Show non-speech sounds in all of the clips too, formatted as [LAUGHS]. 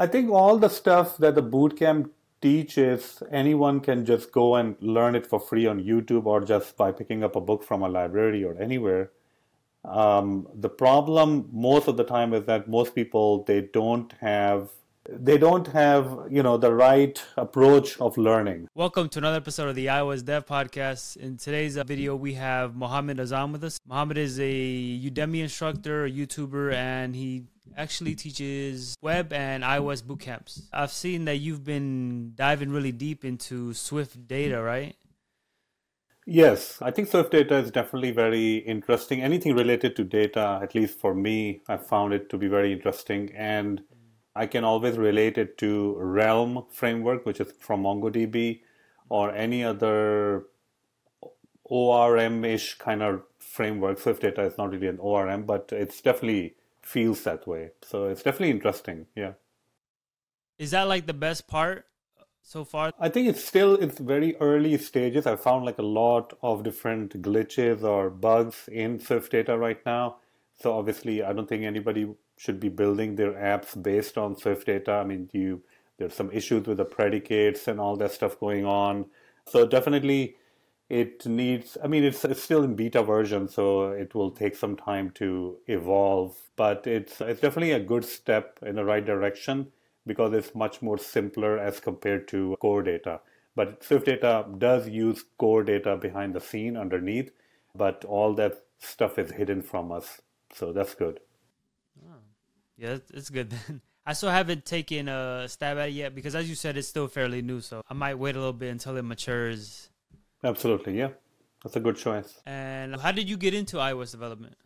I think all the stuff that the bootcamp teaches, anyone can just go and learn it for free on YouTube or just by picking up a book from a library or anywhere. Um, the problem most of the time is that most people they don't have they don't have you know the right approach of learning. Welcome to another episode of the ios dev podcast. In today's video we have mohammad azam with us. Mohammad is a udemy instructor a youtuber and he actually teaches web and ios boot camps i've seen that you've been diving really deep into swift data right Yes, I think Swift data is definitely very interesting. Anything related to data, at least for me, I found it to be very interesting. And I can always relate it to Realm framework, which is from MongoDB, or any other ORM ish kind of framework. Swift data is not really an ORM, but it's definitely feels that way. So it's definitely interesting. Yeah. Is that like the best part so far? I think it's still it's very early stages. I found like a lot of different glitches or bugs in Swift data right now. So obviously, I don't think anybody should be building their apps based on Swift data. I mean, you there's some issues with the predicates and all that stuff going on. So definitely, it needs. I mean, it's it's still in beta version, so it will take some time to evolve. But it's it's definitely a good step in the right direction because it's much more simpler as compared to core data. But Swift data does use core data behind the scene underneath, but all that stuff is hidden from us. So that's good. Oh. Yeah, it's good then. [LAUGHS] I still haven't taken a stab at it yet because, as you said, it's still fairly new. So I might wait a little bit until it matures. Absolutely, yeah. That's a good choice. And how did you get into iOS development?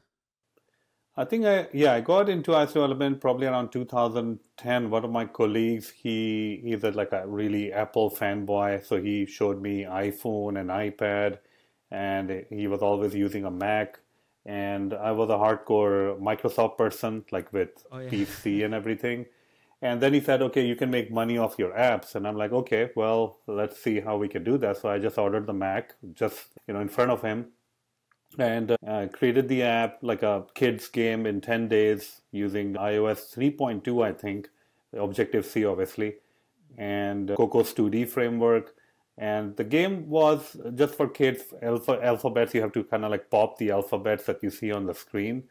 I think I yeah I got into iOS development probably around 2010. One of my colleagues he is like a really Apple fanboy, so he showed me iPhone and iPad, and he was always using a Mac. And I was a hardcore Microsoft person, like with oh, yeah. PC and everything. [LAUGHS] And then he said, "Okay, you can make money off your apps." And I'm like, "Okay, well, let's see how we can do that." So I just ordered the Mac, just you know, in front of him. And uh, created the app like a kids game in 10 days using iOS 3.2 I think Objective C obviously and Cocos 2D framework. And the game was just for kids alpha, alphabets. You have to kind of like pop the alphabets that you see on the screen.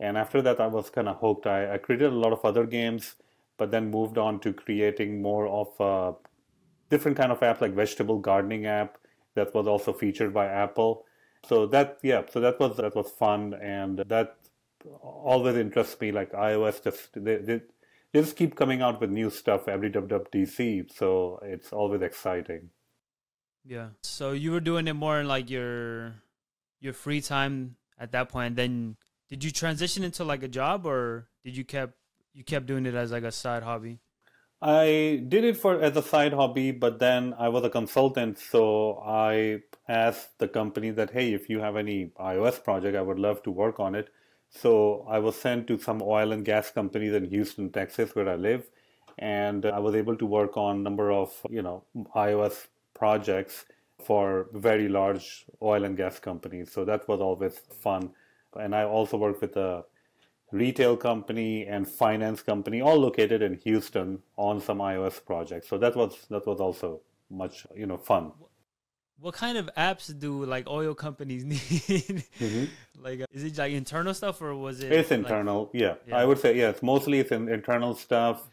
And after that I was kind of hooked. I, I created a lot of other games but then moved on to creating more of a different kind of app like vegetable gardening app that was also featured by Apple so that yeah, so that was that was fun, and that always interests me. Like iOS just they, they, they just keep coming out with new stuff every WWDC, so it's always exciting. Yeah. So you were doing it more in like your your free time at that point. Then did you transition into like a job, or did you kept you kept doing it as like a side hobby? I did it for as a side hobby, but then I was a consultant, so I asked the company that, hey, if you have any iOS project, I would love to work on it. So I was sent to some oil and gas companies in Houston, Texas, where I live, and I was able to work on a number of you know iOS projects for very large oil and gas companies. So that was always fun. And I also worked with a retail company and finance company, all located in Houston, on some iOS projects. So that was that was also much you know fun. What kind of apps do like oil companies [LAUGHS] need? Mm-hmm. like, uh, is it like internal stuff or was it? It's internal. Like, yeah. yeah, I would say yes. Mostly it's internal stuff.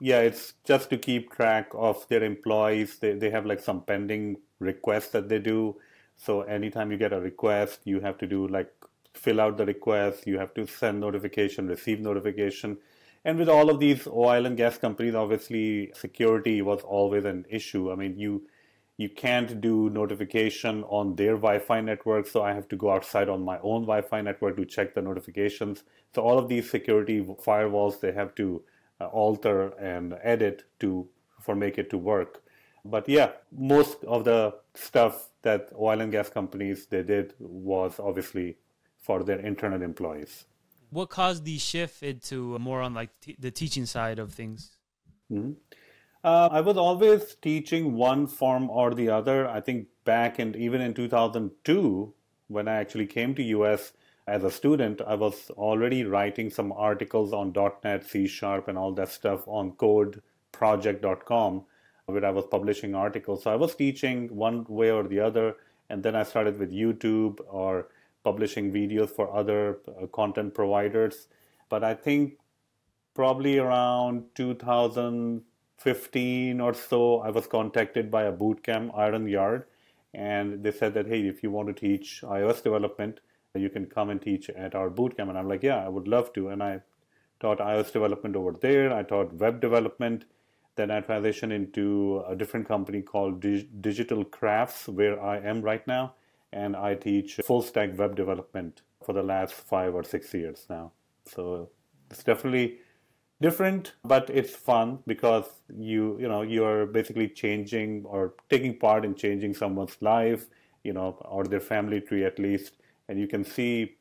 Yeah, it's just to keep track of their employees. They they have like some pending requests that they do. So anytime you get a request, you have to do like fill out the request, you have to send notification, receive notification. And with all of these oil and gas companies, obviously security was always an issue. I mean, you you can't do notification on their Wi-Fi network, so I have to go outside on my own Wi-Fi network to check the notifications. So all of these security firewalls they have to uh, alter and edit to for make it to work. But yeah, most of the stuff that oil and gas companies they did was obviously for their internal employees. What caused the shift into more on like t- the teaching side of things? Mm-hmm. Uh, I was always teaching one form or the other. I think back and even in 2002, when I actually came to US, as a student, I was already writing some articles on .NET, C Sharp, and all that stuff on CodeProject.com, where I was publishing articles. So I was teaching one way or the other, and then I started with YouTube or publishing videos for other uh, content providers. But I think probably around 2015 or so, I was contacted by a bootcamp, Iron Yard, and they said that, hey, if you want to teach iOS development, you can come and teach at our bootcamp. And I'm like, yeah, I would love to. And I taught iOS development over there. I taught web development. Then I transitioned into a different company called Digital Crafts, where I am right now. And I teach full stack web development for the last five or six years now. So it's definitely different, but it's fun because you, you know, you're basically changing or taking part in changing someone's life, you know, or their family tree at least and you can see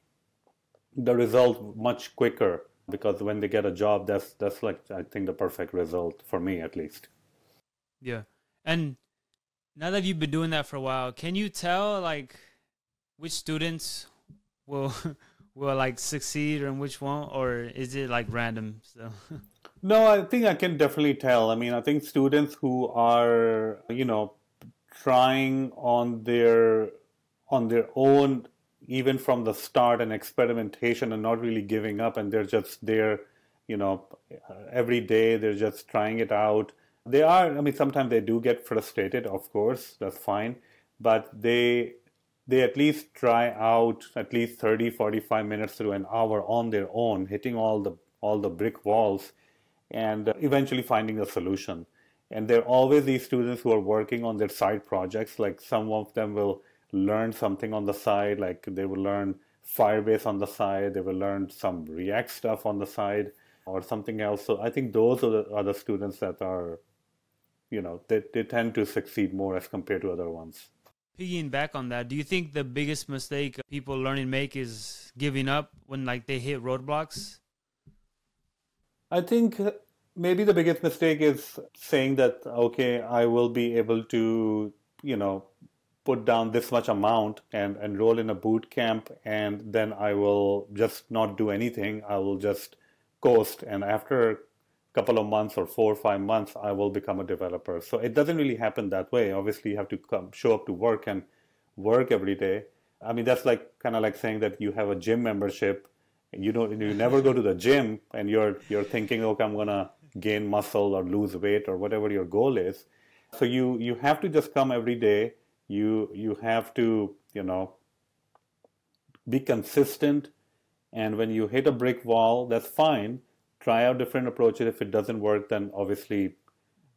the result much quicker because when they get a job that's that's like i think the perfect result for me at least yeah and now that you've been doing that for a while can you tell like which students will [LAUGHS] will like succeed and which won't or is it like random so? [LAUGHS] No i think i can definitely tell. I mean i think students who are you know trying on their on their own even from the start and experimentation and not really giving up and they're just there you know every day they're just trying it out they are i mean sometimes they do get frustrated of course that's fine but they they at least try out at least 30 45 minutes to an hour on their own hitting all the all the brick walls and eventually finding a solution and there are always these students who are working on their side projects like some of them will learn something on the side, like they will learn Firebase on the side, they will learn some React stuff on the side, or something else. So I think those are the, are the students that are, you know, they, they tend to succeed more as compared to other ones. Piggying back on that, do you think the biggest mistake people learning make is giving up when like they hit roadblocks? I think uh, maybe the biggest mistake is saying that okay, I will be able to, you know, put down this much amount and enroll in a boot camp and then I will just not do anything. I will just coast and after couple of months or four or five months I will become a developer. So it doesn't really happen that way. Obviously you have to come show up to work and work every day. I mean that's like kind of like saying that you have a gym membership. And you don't you never go to the gym and you're you're thinking, okay, I'm gonna gain muscle or lose weight or whatever your goal is. So you you have to just come every day you you have to you know be consistent and when you hit a brick wall that's fine try out different approaches if it doesn't work then obviously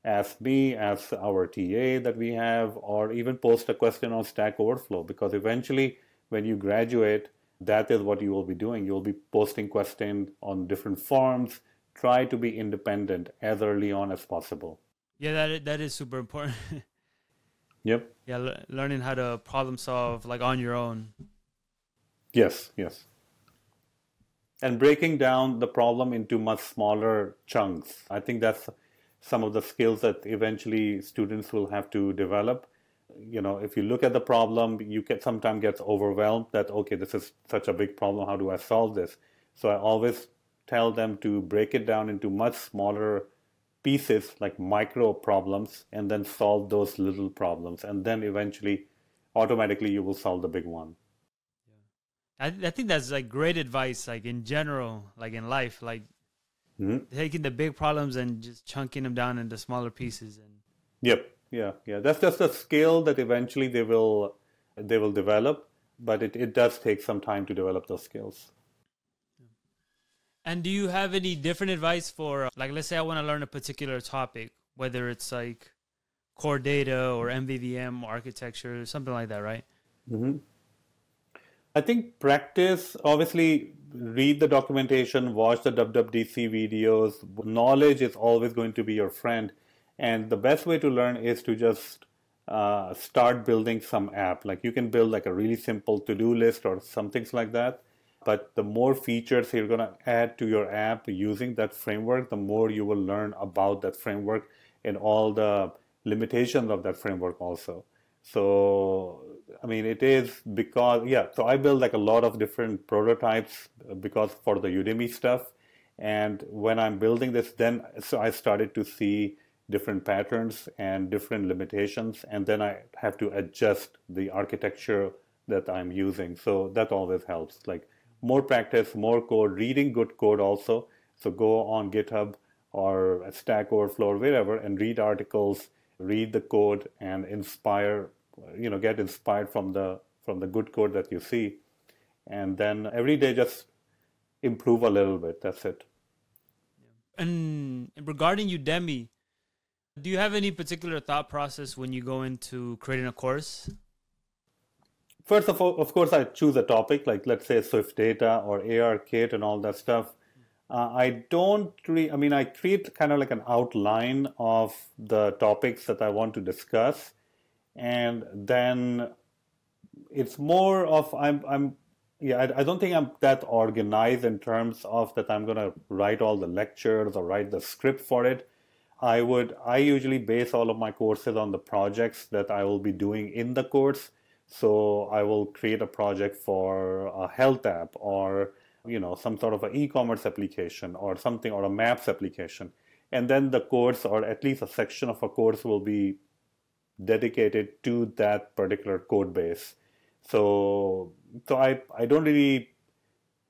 ask me ask our ta that we have or even post a question on stack overflow because eventually when you graduate that is what you will be doing you'll be posting questions on different forums try to be independent as early on as possible yeah that that is super important [LAUGHS] Yep. Yeah, le- learning how to problem solve like on your own. Yes, yes. And breaking down the problem into much smaller chunks. I think that's some of the skills that eventually students will have to develop. You know, if you look at the problem, you get sometimes gets overwhelmed that okay, this is such a big problem. How do I solve this? So I always tell them to break it down into much smaller pieces like micro problems and then solve those little problems and then eventually automatically you will solve the big one. I, I think that's like great advice like in general like in life like mm-hmm. taking the big problems and just chunking them down into smaller pieces and yep yeah yeah that's just a skill that eventually they will they will develop but it, it does take some time to develop those skills and do you have any different advice for, like, let's say I want to learn a particular topic, whether it's like core data or MVVM architecture, something like that, right? Mm-hmm. I think practice, obviously, read the documentation, watch the WWDC videos. Knowledge is always going to be your friend. And the best way to learn is to just uh, start building some app. Like you can build like a really simple to-do list or some things like that but the more features you're going to add to your app using that framework, the more you will learn about that framework and all the limitations of that framework also. So, I mean, it is because, yeah, so I build like a lot of different prototypes uh, because for the Udemy stuff. And when I'm building this, then so I started to see different patterns and different limitations. And then I have to adjust the architecture that I'm using. So that always helps. Like more practice, more code, reading good code also. So go on GitHub or Stack Overflow or wherever and read articles, read the code and inspire, you know, get inspired from the from the good code that you see. And then every day just improve a little bit. That's it. And regarding Udemy, do you have any particular thought process when you go into creating a course? First of all, of course, I choose a topic like let's say Swift data or ARKit and all that stuff. Uh, I don't really, I mean, I create kind of like an outline of the topics that I want to discuss. And then it's more of, I'm, I'm yeah, I, I, don't think I'm that organized in terms of that I'm to write all the lectures or write the script for it. I would, I usually base all of my courses on the projects that I will be doing in the course. So I will create a project for a health app or you know some sort of an e-commerce application or something or a maps application and then the course or at least a section of a course will be dedicated to that particular code base so so i i don't really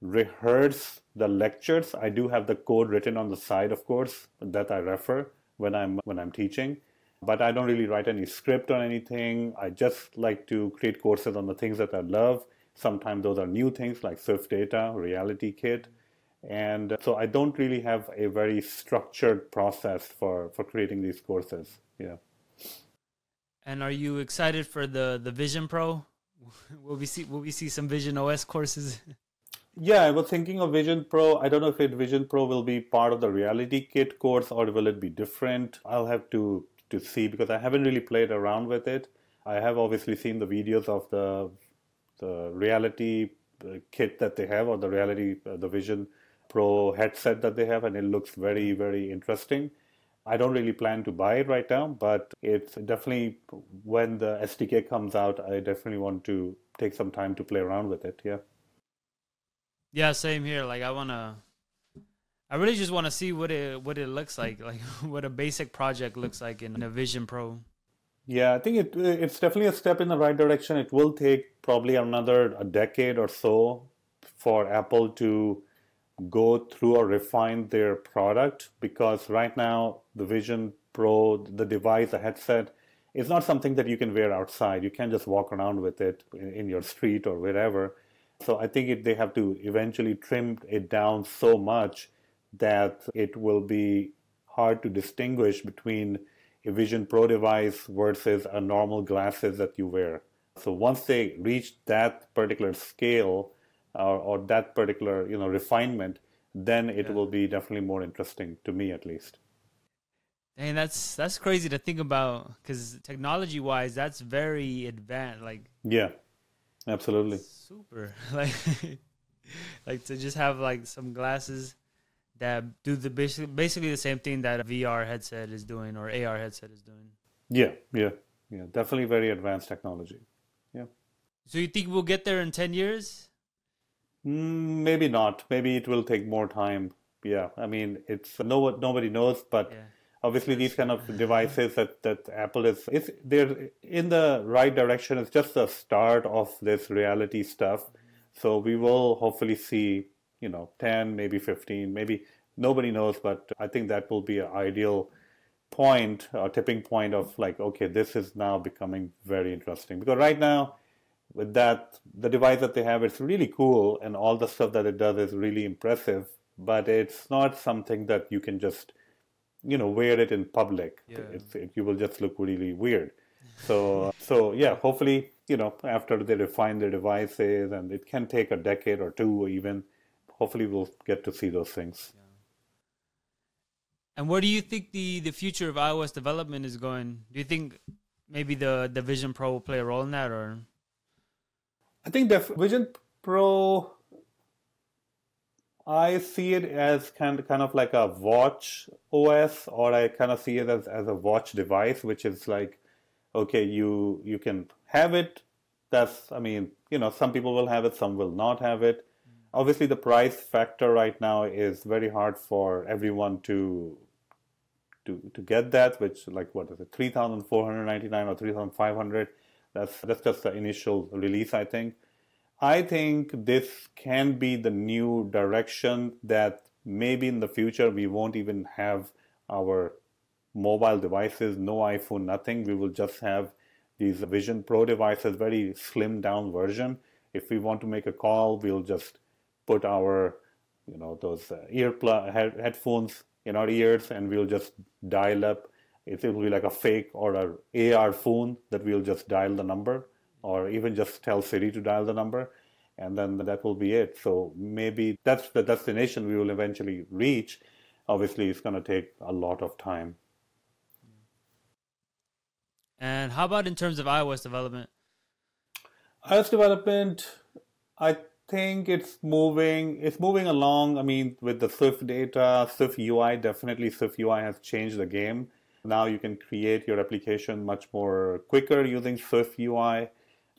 rehearse the lectures i do have the code written on the side of course that i refer when i'm when i'm teaching but i don't really write any script on anything i just like to create courses on the things that i love Sometimes those are new things like Swift Data, Reality Kit. And so I don't really have a very structured process for, for creating these courses. Yeah. And are you excited for the, the Vision Pro? [LAUGHS] will we see will we see some Vision OS courses? [LAUGHS] Yeah, I was thinking of Vision Pro. I don't know if it Vision Pro will be part of the Reality Kit course or will it be different. I'll have to to see because I haven't really played around with it. I have obviously seen the videos of the the reality uh, kit that they have or the reality uh, the vision pro headset that they have and it looks very very interesting i don't really plan to buy it right now but it's definitely when the sdk comes out i definitely want to take some time to play around with it yeah. Yeah same here. Like i want to i really just want to see what it what it looks like like [LAUGHS] what a basic project looks like in a vision pro. Yeah, I think it it's definitely a step in the right direction. It will take probably another a decade or so for Apple to go through or refine their product because right now the Vision Pro, the device, the headset, is not something that you can wear outside. You can't just walk around with it in your street or wherever. So I think it, they have to eventually trim it down so much that it will be hard to distinguish between a Vision Pro device versus a normal glasses that you wear. So once they reach that particular scale or, or that particular you know refinement, then it yeah. will be definitely more interesting to me at least. And that's that's crazy to think about because technology wise, that's very advanced. Like yeah, absolutely super. [LAUGHS] Like like to just have like some glasses that do the basically basically the same thing that a VR headset is doing or AR headset is doing. Yeah, yeah, yeah. Definitely very advanced technology. Yeah. So you think we'll get there in ten years? Mm, maybe not. Maybe it will take more time. Yeah, I mean, it's no nobody knows, but. Yeah. Obviously, these kind of devices that, that Apple is, is they're in the right direction. It's just the start of this reality stuff. So we will hopefully see you know 10 maybe 15 maybe nobody knows but i think that will be an ideal point or tipping point of like okay this is now becoming very interesting because right now with that the device that they have it's really cool and all the stuff that it does is really impressive but it's not something that you can just you know wear it in public yeah. it, you will just look really weird so so yeah hopefully you know after they refine their devices and it can take a decade or two even hopefully we'll get to see those things. Yeah. And where do you think the, the future of iOS development is going? Do you think maybe the, the Vision Pro will play a role in that, or? I think the Vision Pro, I see it as kind of, kind of like a watch OS, or I kind of see it as, as a watch device, which is like, okay, you you can have it. That's I mean, you know, some people will have it, some will not have it. Obviously, the price factor right now is very hard for everyone to to to get that. Which like what is it, three thousand four hundred ninety nine or three thousand five hundred? That's that's just the initial release, I think. I think this can be the new direction that maybe in the future we won't even have our mobile devices, no iPhone, nothing. We will just have these Vision Pro devices, very slim down version. If we want to make a call, we'll just put our, you know, those uh, ear pl- head- headphones in our ears, and we'll just dial up. It will be like a fake or a AR phone that we'll just dial the number, or even just tell Siri to dial the number, and then that will be it. So maybe that's the destination we will eventually reach. Obviously, it's going to take a lot of time. And how about in terms of iOS development? iOS development, I think it's moving. It's moving along. I mean, with the Swift data, Swift UI, definitely Swift UI has changed the game. Now you can create your application much more quicker using Swift UI.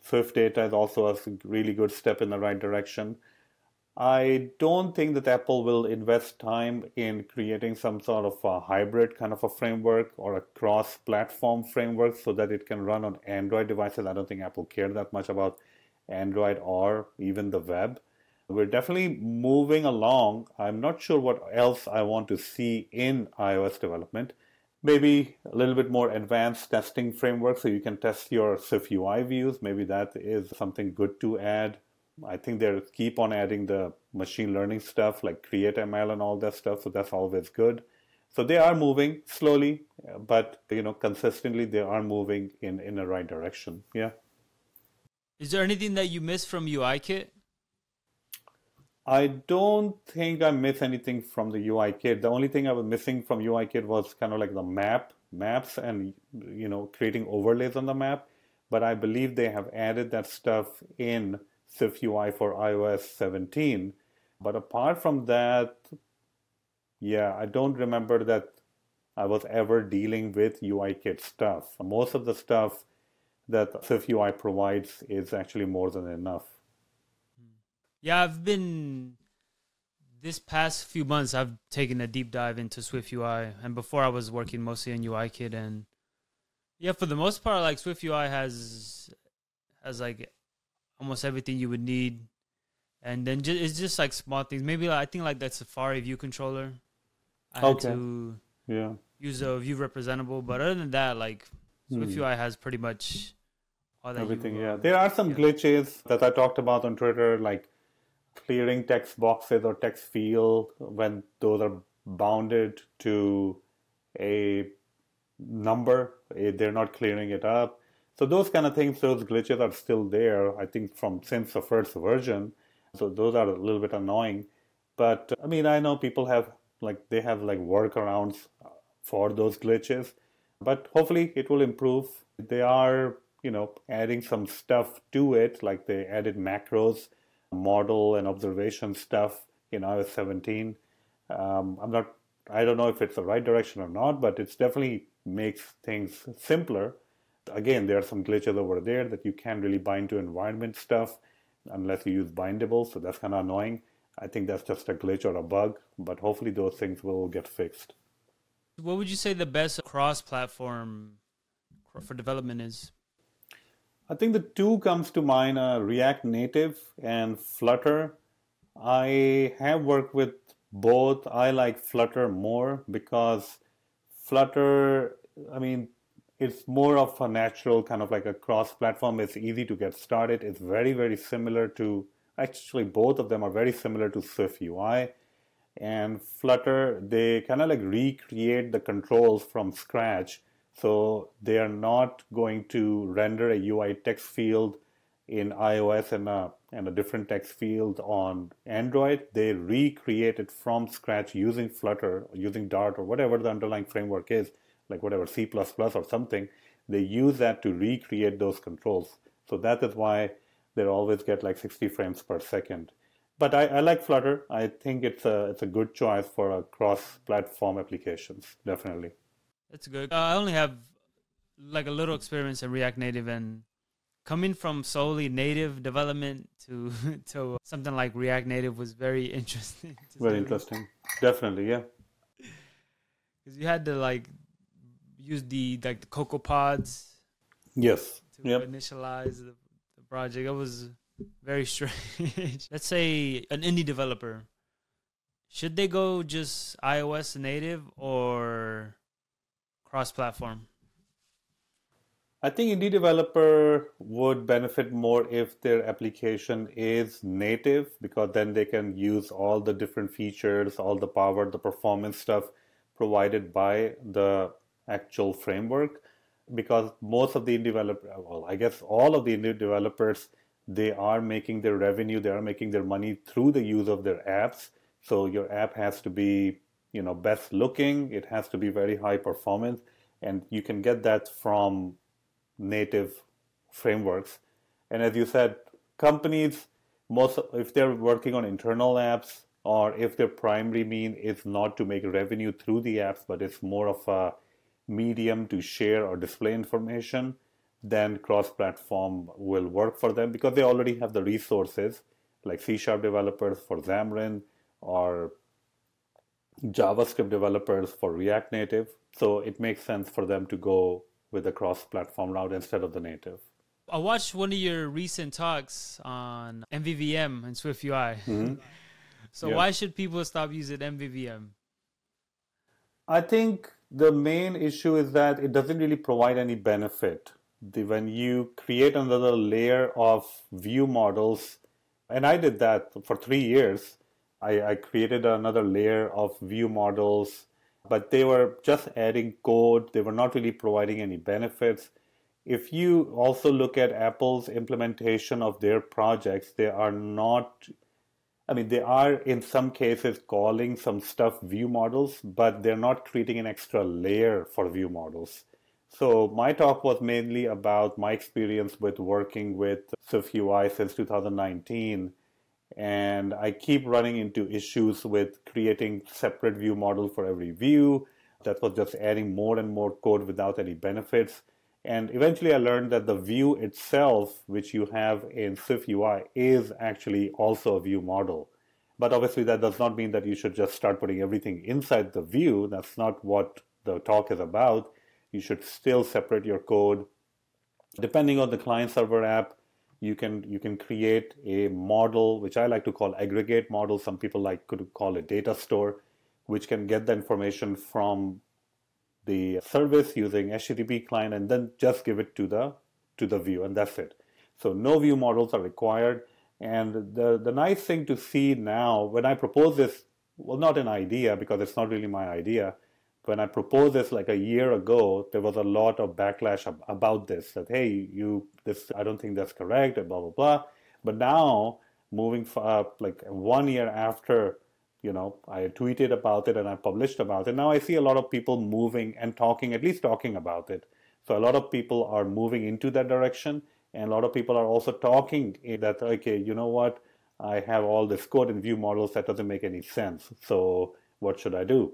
Swift data is also a really good step in the right direction. I don't think that Apple will invest time in creating some sort of a hybrid kind of a framework or a cross platform framework so that it can run on Android devices. I don't think Apple cared that much about Android or even the web. We're definitely moving along. I'm not sure what else I want to see in iOS development. Maybe a little bit more advanced testing framework so you can test your Swift UI views. Maybe that is something good to add I think they keep on adding the machine learning stuff like create ML and all that stuff. So that's always good. So they are moving slowly, but you know, consistently they are moving in in the right direction. Yeah. Is there anything that you miss from UIKit? I don't think I miss anything from the UI kit. The only thing I was missing from UI kit was kind of like the map, maps, and you know, creating overlays on the map. But I believe they have added that stuff in SwiftUI for iOS 17. But apart from that, yeah, I don't remember that I was ever dealing with UIKit stuff. Most of the stuff that SwiftUI provides is actually more than enough. Yeah, I've been this past few months I've taken a deep dive into SwiftUI and before I was working mostly on UIKit and yeah, for the most part like SwiftUI has has like almost everything you would need. And then just, it's just like small things. Maybe like, I think like that Safari view controller. I okay. had to yeah. use a view representable, but other than that, like Swift UI hmm. has pretty much. Everything, you, yeah. There are some yeah. glitches that I talked about on Twitter, like clearing text boxes or text field when those are bounded to a number. Eh, they're not clearing it up. So those kind of things, those glitches are still there, I think, from since the first version. So those are a little bit annoying. But I mean, I know people have like they have like workarounds for those glitches, but hopefully it will improve. They are, you know, adding some stuff to it, like they added macros, model and observation stuff in iOS 17. Um, I'm not, I don't know if it's the right direction or not, but it's definitely makes things simpler again, there are some glitches over there that you can't really bind to environment stuff unless you use bindable. So that's kind of annoying. I think that's just a glitch or a bug, but hopefully those things will get fixed. What would you say the best cross platform for development is? I think the two comes to mind uh, React Native and Flutter. I have worked with both. I like Flutter more because Flutter, I mean, it's more of a natural kind of like a cross platform. It's easy to get started. It's very, very similar to, actually, both of them are very similar to Swift UI. And Flutter, they kind of like recreate the controls from scratch. So they are not going to render a UI text field in iOS and a, and a different text field on Android. They recreate it from scratch using Flutter, using Dart, or whatever the underlying framework is like whatever C++ or something, they use that to recreate those controls. So that is why they always get like 60 frames per second. But I, I like Flutter. I think it's a it's a good choice for cross-platform applications. Definitely. That's good. Uh, I only have like a little experience in React Native and coming from solely native development to [LAUGHS] to something like React Native was very [LAUGHS] interesting. Very interesting. Definitely, yeah. [LAUGHS] Because you had to like use the like the Cocoa Pods. Yes. To yep. initialize the, the project. It was very strange. Let's say an indie developer. Should they go just iOS native or cross platform? I think indie developer would benefit more if their application is native because then they can use all the different features, all the power, the performance stuff provided by the actual framework. Because most of the indie developer, well, I guess all of the indie developers, they are making their revenue, they are making their money through the use of their apps. So your app has to be, you know, best looking. It has to be very high performance, and you can get that from native frameworks. And as you said, companies, most if they're working on internal apps or if their primary mean is not to make revenue through the apps, but it's more of a medium to share or display information, then cross-platform will work for them because they already have the resources like C Sharp developers for Xamarin or JavaScript developers for React Native. So it makes sense for them to go with the cross-platform route instead of the native. I watched one of your recent talks on MVVM and Swift UI. Mm-hmm. so yeah. why should people stop using MVVM? I think the main issue is that it doesn't really provide any benefit. The, when you create another layer of view models, and I did that for three years, I, I created another layer of view models but they were just adding code. They were not really providing any benefits. If you also look at Apple's implementation of their projects, they are not, I mean, they are in some cases calling some stuff view models, but they're not creating an extra layer for view models. So my talk was mainly about my experience with working with SwiftUI since 2019 and I keep running into issues with creating separate view models for every view. That was just adding more and more code without any benefits. And eventually I learned that the view itself, which you have in Swift UI, is actually also a view model. But obviously that does not mean that you should just start putting everything inside the view. That's not what the talk is about. You should still separate your code. Depending on the client server app, you can you can create a model which I like to call aggregate model. Some people like could call it data store, which can get the information from the service using HTTP client and then just give it to the to the view and that's it. So no view models are required. And the the nice thing to see now when I propose this, well, not an idea because it's not really my idea, when I proposed this like a year ago, there was a lot of backlash ab- about this. That hey, you this I don't think that's correct, and blah blah blah. But now, moving up uh, like one year after, you know, I tweeted about it and I published about it. Now I see a lot of people moving and talking, at least talking about it. So a lot of people are moving into that direction, and a lot of people are also talking that okay, you know what, I have all this code in view models that doesn't make any sense. So what should I do?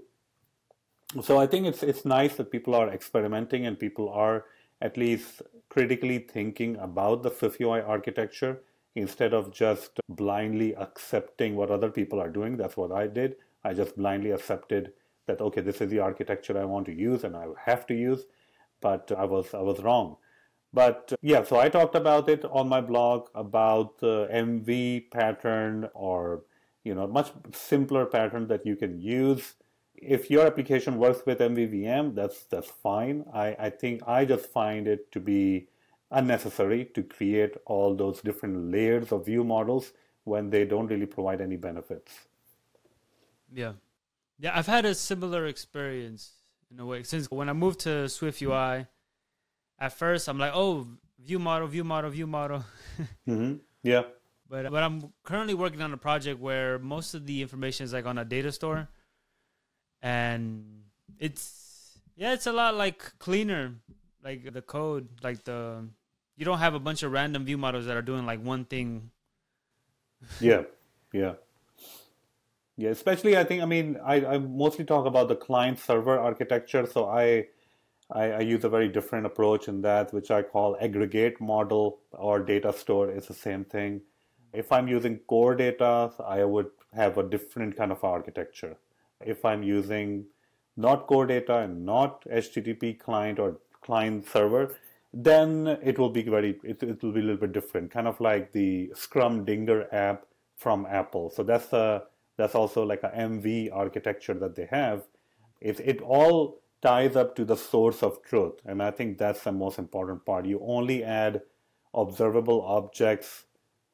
So I think it's it's nice that people are experimenting and people are at least critically thinking about the SwiftUI architecture instead of just blindly accepting what other people are doing. That's what I did. I just blindly accepted that okay, this is the architecture I want to use and I have to use, but I was I was wrong. But yeah, so I talked about it on my blog about the MV pattern or you know much simpler pattern that you can use if your application works with MVVM, that's that's fine. I, I think I just find it to be unnecessary to create all those different layers of view models when they don't really provide any benefits. Yeah. Yeah, I've had a similar experience in a way. Since when I moved to Swift UI, at first I'm like, oh, view model, view model, view model. [LAUGHS] mm-hmm. Yeah. But but I'm currently working on a project where most of the information is like on a data store and it's yeah, it's a lot like cleaner, like the code, like the you don't have a bunch of random view models that are doing like one thing. [LAUGHS] yeah, yeah, yeah. Especially, I think I mean I, I mostly talk about the client server architecture, so I I, I, use a very different approach in that, which I call aggregate model or data store is the same thing. If I'm using core data, I would have a different kind of architecture. If I'm using not core data and not HTTP client or client server, then it will be very, it, it will be a little bit different, kind of like the Scrumdinger app from Apple. So that's a, that's also like a MV architecture that they have. It, it all ties up to the source of truth. And I think that's the most important part. You only add observable objects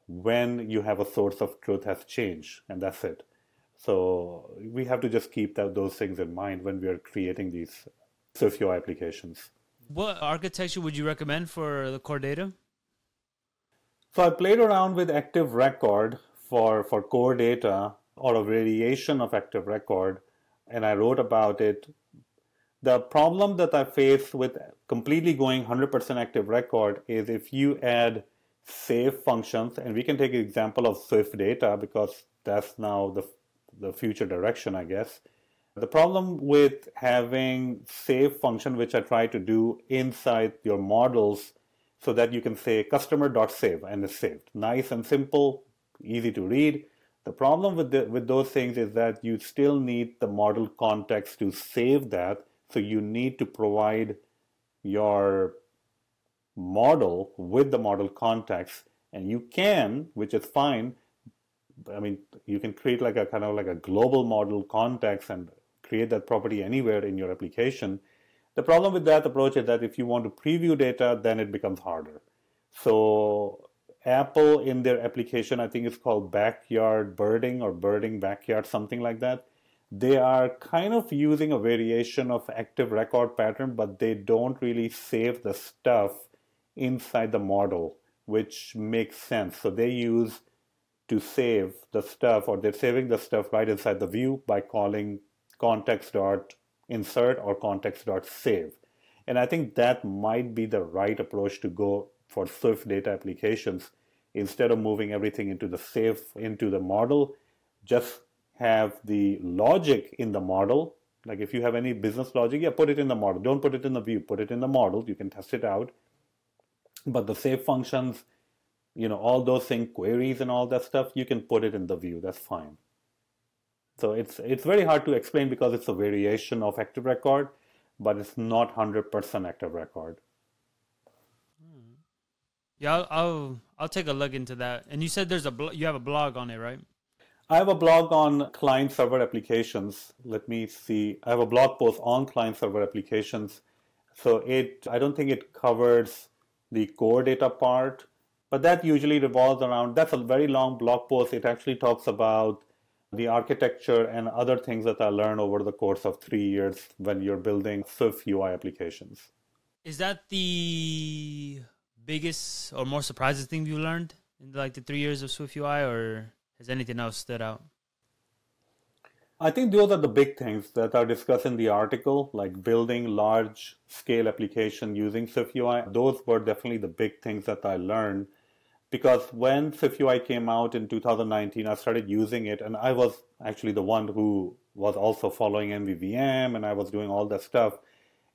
when you have a source of truth has changed, and that's it. So we have to just keep that, those things in mind when we are creating these SwiftUI applications. What architecture would you recommend for the core data? So I played around with Active Record for, for core data or a variation of Active Record, and I wrote about it the problem that I face with completely going 100% active record is if you add save functions, and we can take an example of Swift data because that's now the, the future direction, I guess. The problem with having save function, which I try to do inside your models so that you can say customer.save and it's saved. Nice and simple, easy to read. The problem with, the, with those things is that you still need the model context to save that so you need to provide your model with the model context and you can, which is fine. I mean, you can create like a kind of like a global model context and create that property anywhere in your application. The problem with that approach is that if you want to preview data, then it becomes harder. So Apple in their application, I think it's called backyard birding or birding backyard, something like that they are kind of using a variation of active record pattern, but they don't really save the stuff inside the model, which makes sense. So they use to save the stuff, or they're saving the stuff right inside the view by calling context.insert or context.save. And I think that might be the right approach to go for Swift data applications. Instead of moving everything into the save into the model, just have the logic in the model. Like if you have any business logic, yeah, put it in the model. Don't put it in the view, put it in the model. You can test it out. But the save functions, you know, all those things, queries and all that stuff, you can put it in the view. That's fine. So it's it's very hard to explain because it's a variation of active record, but it's not hundred percent active record. Hmm. Yeah, I'll, I'll, I'll take a look into that. And you said there's a blo- you have a blog on it, right? I have a blog on client server applications. Let me see. I have a blog post on client server applications. So it, I don't think it covers the core data part, but that usually revolves around, that's a very long blog post. It actually talks about the architecture and other things that I learned over the course of three years when you're building Swift UI applications. Is that the biggest or more surprising thing you learned in like the three years of Swift UI or has anything else stood out? I think those are the big things that are discussed in the article, like building large scale application using Swift UI. Those were definitely the big things that I learned because when SwiftUI came out in 2019, I started using it and I was actually the one who was also following MVVM and I was doing all that stuff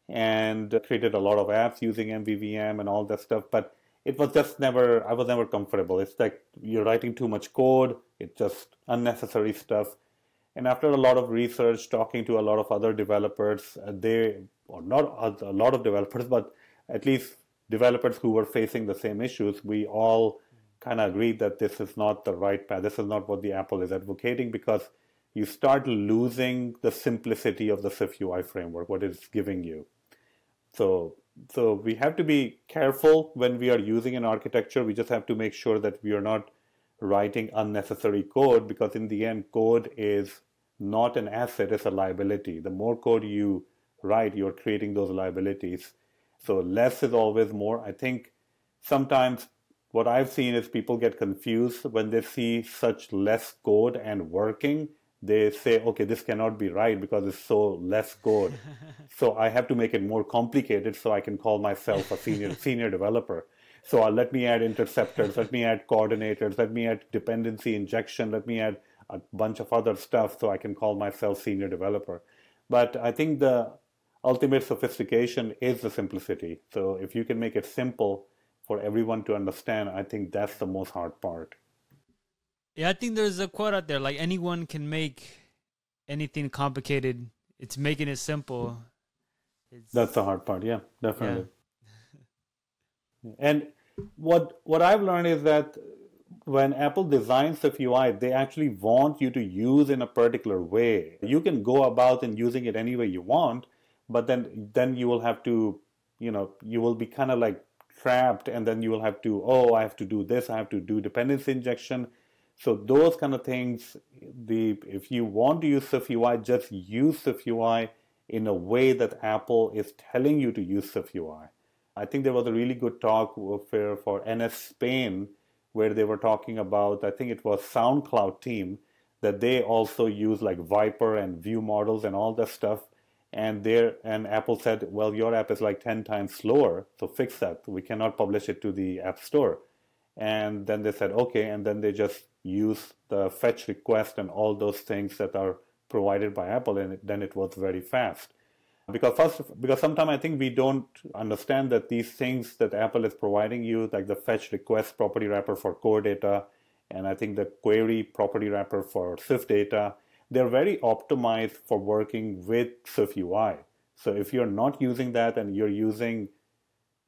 and created a lot of apps using MVVM and all that stuff. But it was just never, I was never comfortable. It's like you're writing too much code, it's just unnecessary stuff. And after a lot of research, talking to a lot of other developers, uh, they, or not a lot of developers, but at least developers who were facing the same issues, we all kind of agreed that this is not the right path. This is not what the Apple is advocating because you start losing the simplicity of the Swift UI framework, what it's giving you. So so we have to be careful when we are using an architecture. We just have to make sure that we are not writing unnecessary code because in the end, code is not an asset, it's a liability. The more code you write, you're creating those liabilities. So less is always more. I think sometimes what I've seen is people get confused when they see such less code and working they say, okay, this cannot be right because it's so less code. [LAUGHS] so I have to make it more complicated so I can call myself a senior [LAUGHS] senior developer. So uh, let me add interceptors, let me add coordinators, let me add dependency injection, let me add a bunch of other stuff so I can call myself senior developer. But I think the ultimate sophistication is the simplicity. So if you can make it simple for everyone to understand, I think that's the most hard part. Yeah, I think there's a quote out there like anyone can make anything complicated. It's making it simple. It's, that's the hard part. Yeah, definitely. Yeah. [LAUGHS] and what what I've learned is that when Apple designs the UI, they actually want you to use in a particular way. You can go about and using it any way you want, but then then you will have to, you know, you will be kind of like trapped, and then you will have to, oh, I have to do this, I have to do dependency injection. So those kind of things, the if you want to use SwiftUI, just use SwiftUI in a way that Apple is telling you to use SwiftUI. I think there was a really good talk for, for NS Spain where they were talking about, I think it was SoundCloud team, that they also use like Viper and view models and all that stuff. And there, and Apple said, well, your app is like 10 times slower, so fix that. We cannot publish it to the App Store. And then they said, okay, and then they just use the fetch request and all those things that are provided by Apple, and then it was very fast because first because sometimes i think we don't understand that these things that apple is providing you like the fetch request property wrapper for core data and i think the query property wrapper for swift data they're very optimized for working with swift ui so if you're not using that and you're using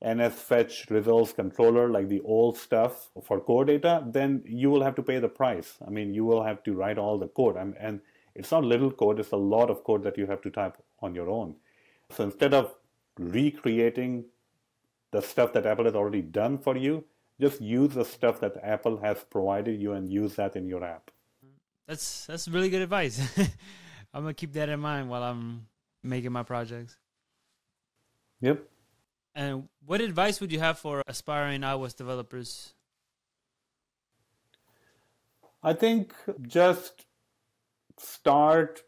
ns fetch results controller like the old stuff for core data then you will have to pay the price. I mean you will have to write all the code. And, and it's not little code it's a lot of code that you have to type on your own. So instead of recreating the stuff that Apple has already done for you, just use the stuff that Apple has provided you and use that in your app. That's that's really good advice. [LAUGHS] I'm gonna keep that in mind while I'm making my projects. Yep. And what advice would you have for aspiring iOS developers? I think just start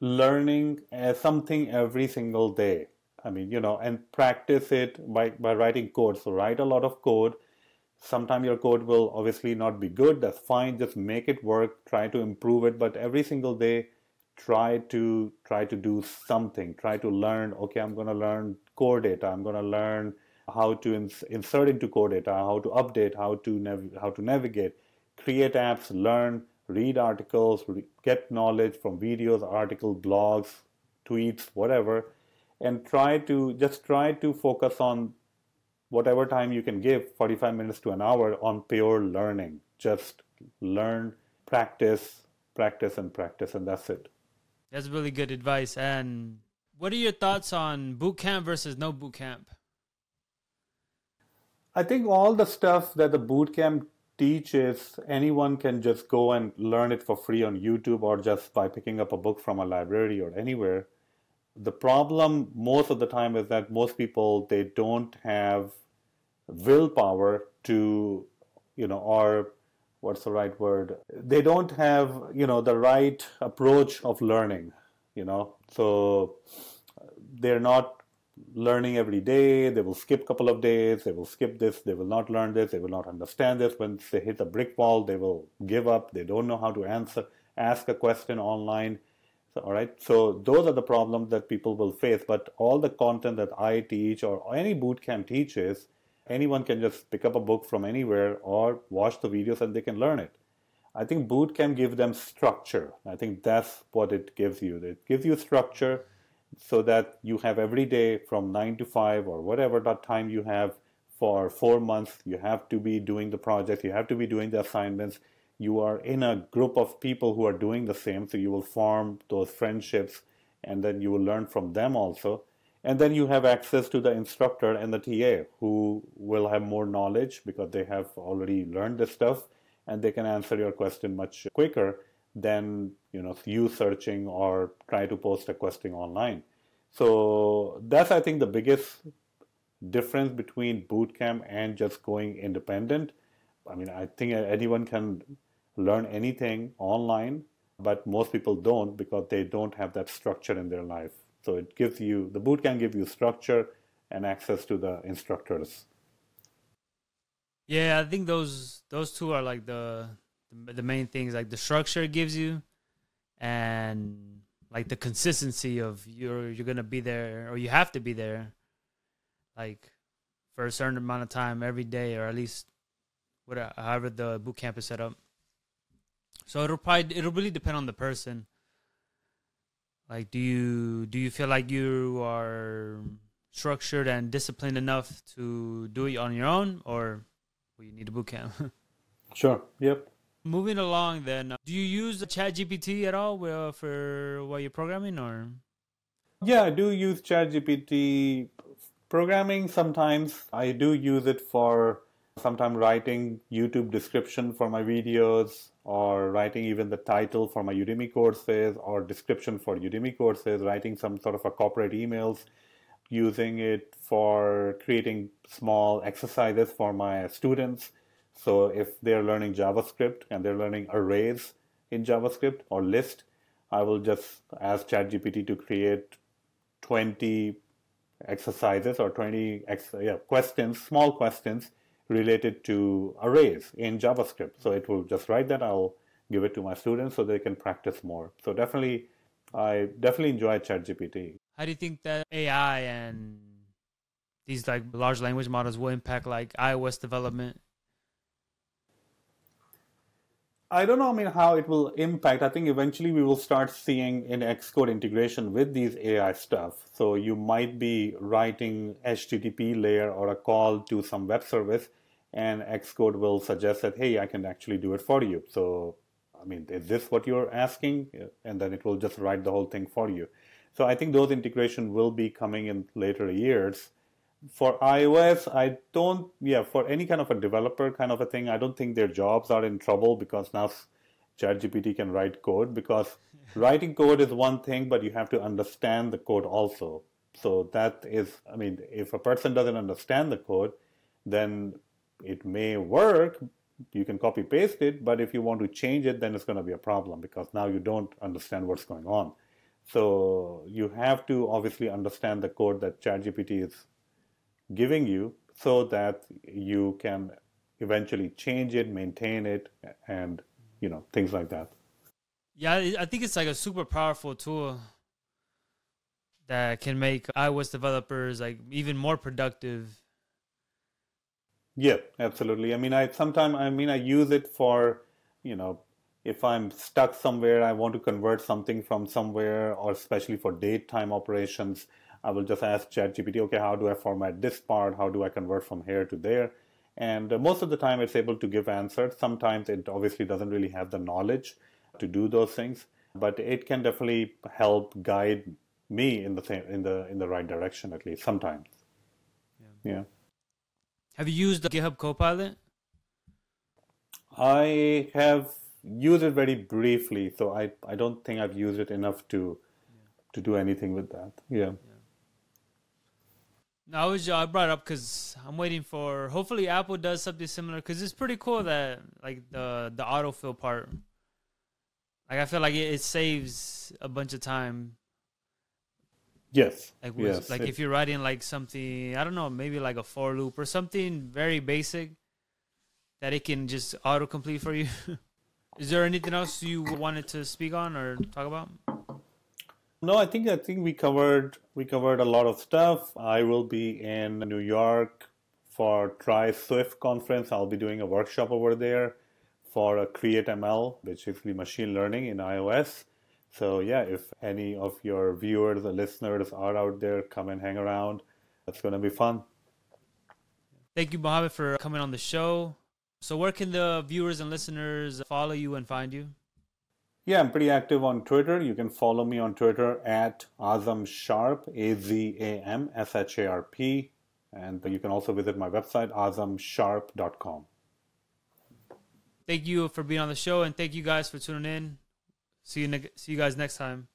learning uh, something every single day. I mean, you know, and practice it by, by writing code. So write a lot of code. Sometimes your code will obviously not be good. That's fine. Just make it work. Try to improve it. But every single day, try to try to do something. Try to learn. Okay, I'm going to learn core data. I'm going to learn how to ins- insert into core data, how to update, how to nav- how to navigate, create apps, learn read articles, get knowledge from videos, articles, blogs, tweets, whatever, and try to just try to focus on whatever time you can give 45 minutes to an hour on pure learning. Just learn, practice, practice, and practice, and that's it. That's really good advice. And what are your thoughts on boot camp versus no boot camp? I think all the stuff that the boot camp teaches anyone can just go and learn it for free on YouTube or just by picking up a book from a library or anywhere. The problem most of the time is that most people they don't have willpower to you know or what's the right word they don't have you know the right approach of learning you know so they're not learning every day. They will skip a couple of days. They will skip this. They will not learn this. They will not understand this. When they hit a brick wall, they will give up. They don't know how to answer, ask a question online. So, all right. So those are the problems that people will face. But all the content that I teach or any bootcamp teaches, anyone can just pick up a book from anywhere or watch the videos and they can learn it. I think bootcamp gives them structure. I think that's what it gives you. It gives you structure so that you have every day from 9 to 5 or whatever that time you have for four months you have to be doing the project you have to be doing the assignments you are in a group of people who are doing the same so you will form those friendships and then you will learn from them also and then you have access to the instructor and the TA who will have more knowledge because they have already learned this stuff and they can answer your question much quicker than you know you searching or try to post a question online. So that's I think the biggest difference between bootcamp and just going independent. I mean, I think anyone can learn anything online, but most people don't because they don't have that structure in their life. So it gives you the boot can give you structure and access to the instructors. Yeah, I think those those two are like the the main things like the structure it gives you and like the consistency of you're you're gonna be there or you have to be there, like for a certain amount of time every day or at least whatever however the boot camp is set up. So it'll probably it'll really depend on the person. Like, do you do you feel like you are structured and disciplined enough to do it on your own, or well, you need a boot camp? [LAUGHS] sure. Yep. Moving along, then, do you use ChatGPT at all for while you're programming, or? Yeah, I do use ChatGPT programming sometimes. I do use it for sometimes writing YouTube description for my videos or writing even the title for my Udemy courses or description for Udemy courses, writing some sort of a corporate emails, using it for creating small exercises for my students. So if they're learning JavaScript and they're learning arrays in JavaScript or list, I will just ask ChatGPT to create 20 exercises or 20 ex- yeah, questions, small questions related to arrays in JavaScript. So it will just write that. I'll give it to my students so they can practice more. So definitely, I definitely enjoy ChatGPT. How do you think that AI and these like large language models will impact like iOS development? I don't know. I mean, how it will impact. I think eventually we will start seeing an Xcode integration with these AI stuff. So you might be writing HTTP layer or a call to some web service, and Xcode will suggest that, hey, I can actually do it for you. So, I mean, is this what you're asking? And then it will just write the whole thing for you. So I think those integration will be coming in later years for iOS, I don't, yeah, for any kind of a developer kind of a thing, I don't think their jobs are in trouble because now ChatGPT can write code because [LAUGHS] writing code is one thing, but you have to understand the code also. So that is, I mean, if a person doesn't understand the code, then it may work. You can copy paste it, but if you want to change it, then it's going to be a problem because now you don't understand what's going on. So you have to obviously understand the code that ChatGPT is giving you so that you can eventually change it, maintain it, and you know things like that. Yeah, I think it's like a super powerful tool that can make iOS developers like even more productive. Yeah, absolutely. I mean, I sometimes I mean I use it for you know if I'm stuck somewhere, I want to convert something from somewhere, or especially for date time operations. I will just ask ChatGPT, okay, how do I format this part? How do I convert from here to there? And uh, most of the time, it's able to give answers. Sometimes it obviously doesn't really have the knowledge to do those things, but it can definitely help guide me in the th- in the in the right direction at least sometimes. Yeah. yeah. Have you used the GitHub Copilot? I have used it very briefly, so I I don't think I've used it enough to yeah. to do anything with that. Yeah. yeah. No, I was I brought it up because I'm waiting for. Hopefully, Apple does something similar because it's pretty cool that like the the autofill part. Like I feel like it, it saves a bunch of time. Yes. Like yes. like it, if you're writing like something, I don't know, maybe like a for loop or something very basic, that it can just autocomplete for you. [LAUGHS] Is there anything else you wanted to speak on or talk about? No, I think I think we covered we covered a lot of stuff. I will be in New York for Try Swift conference. I'll be doing a workshop over there for a Create ML, basically machine learning in iOS. So yeah, if any of your viewers or listeners are out there, come and hang around. It's to be fun. Thank you, Mohammad, for coming on the show. So where can the viewers and listeners follow you and find you? Yeah, I'm pretty active on Twitter. You can follow me on Twitter at Azam Sharp, A Z A M S H A R P. And you can also visit my website, azamsharp.com. Thank you for being on the show, and thank you guys for tuning in. See you, see you guys next time.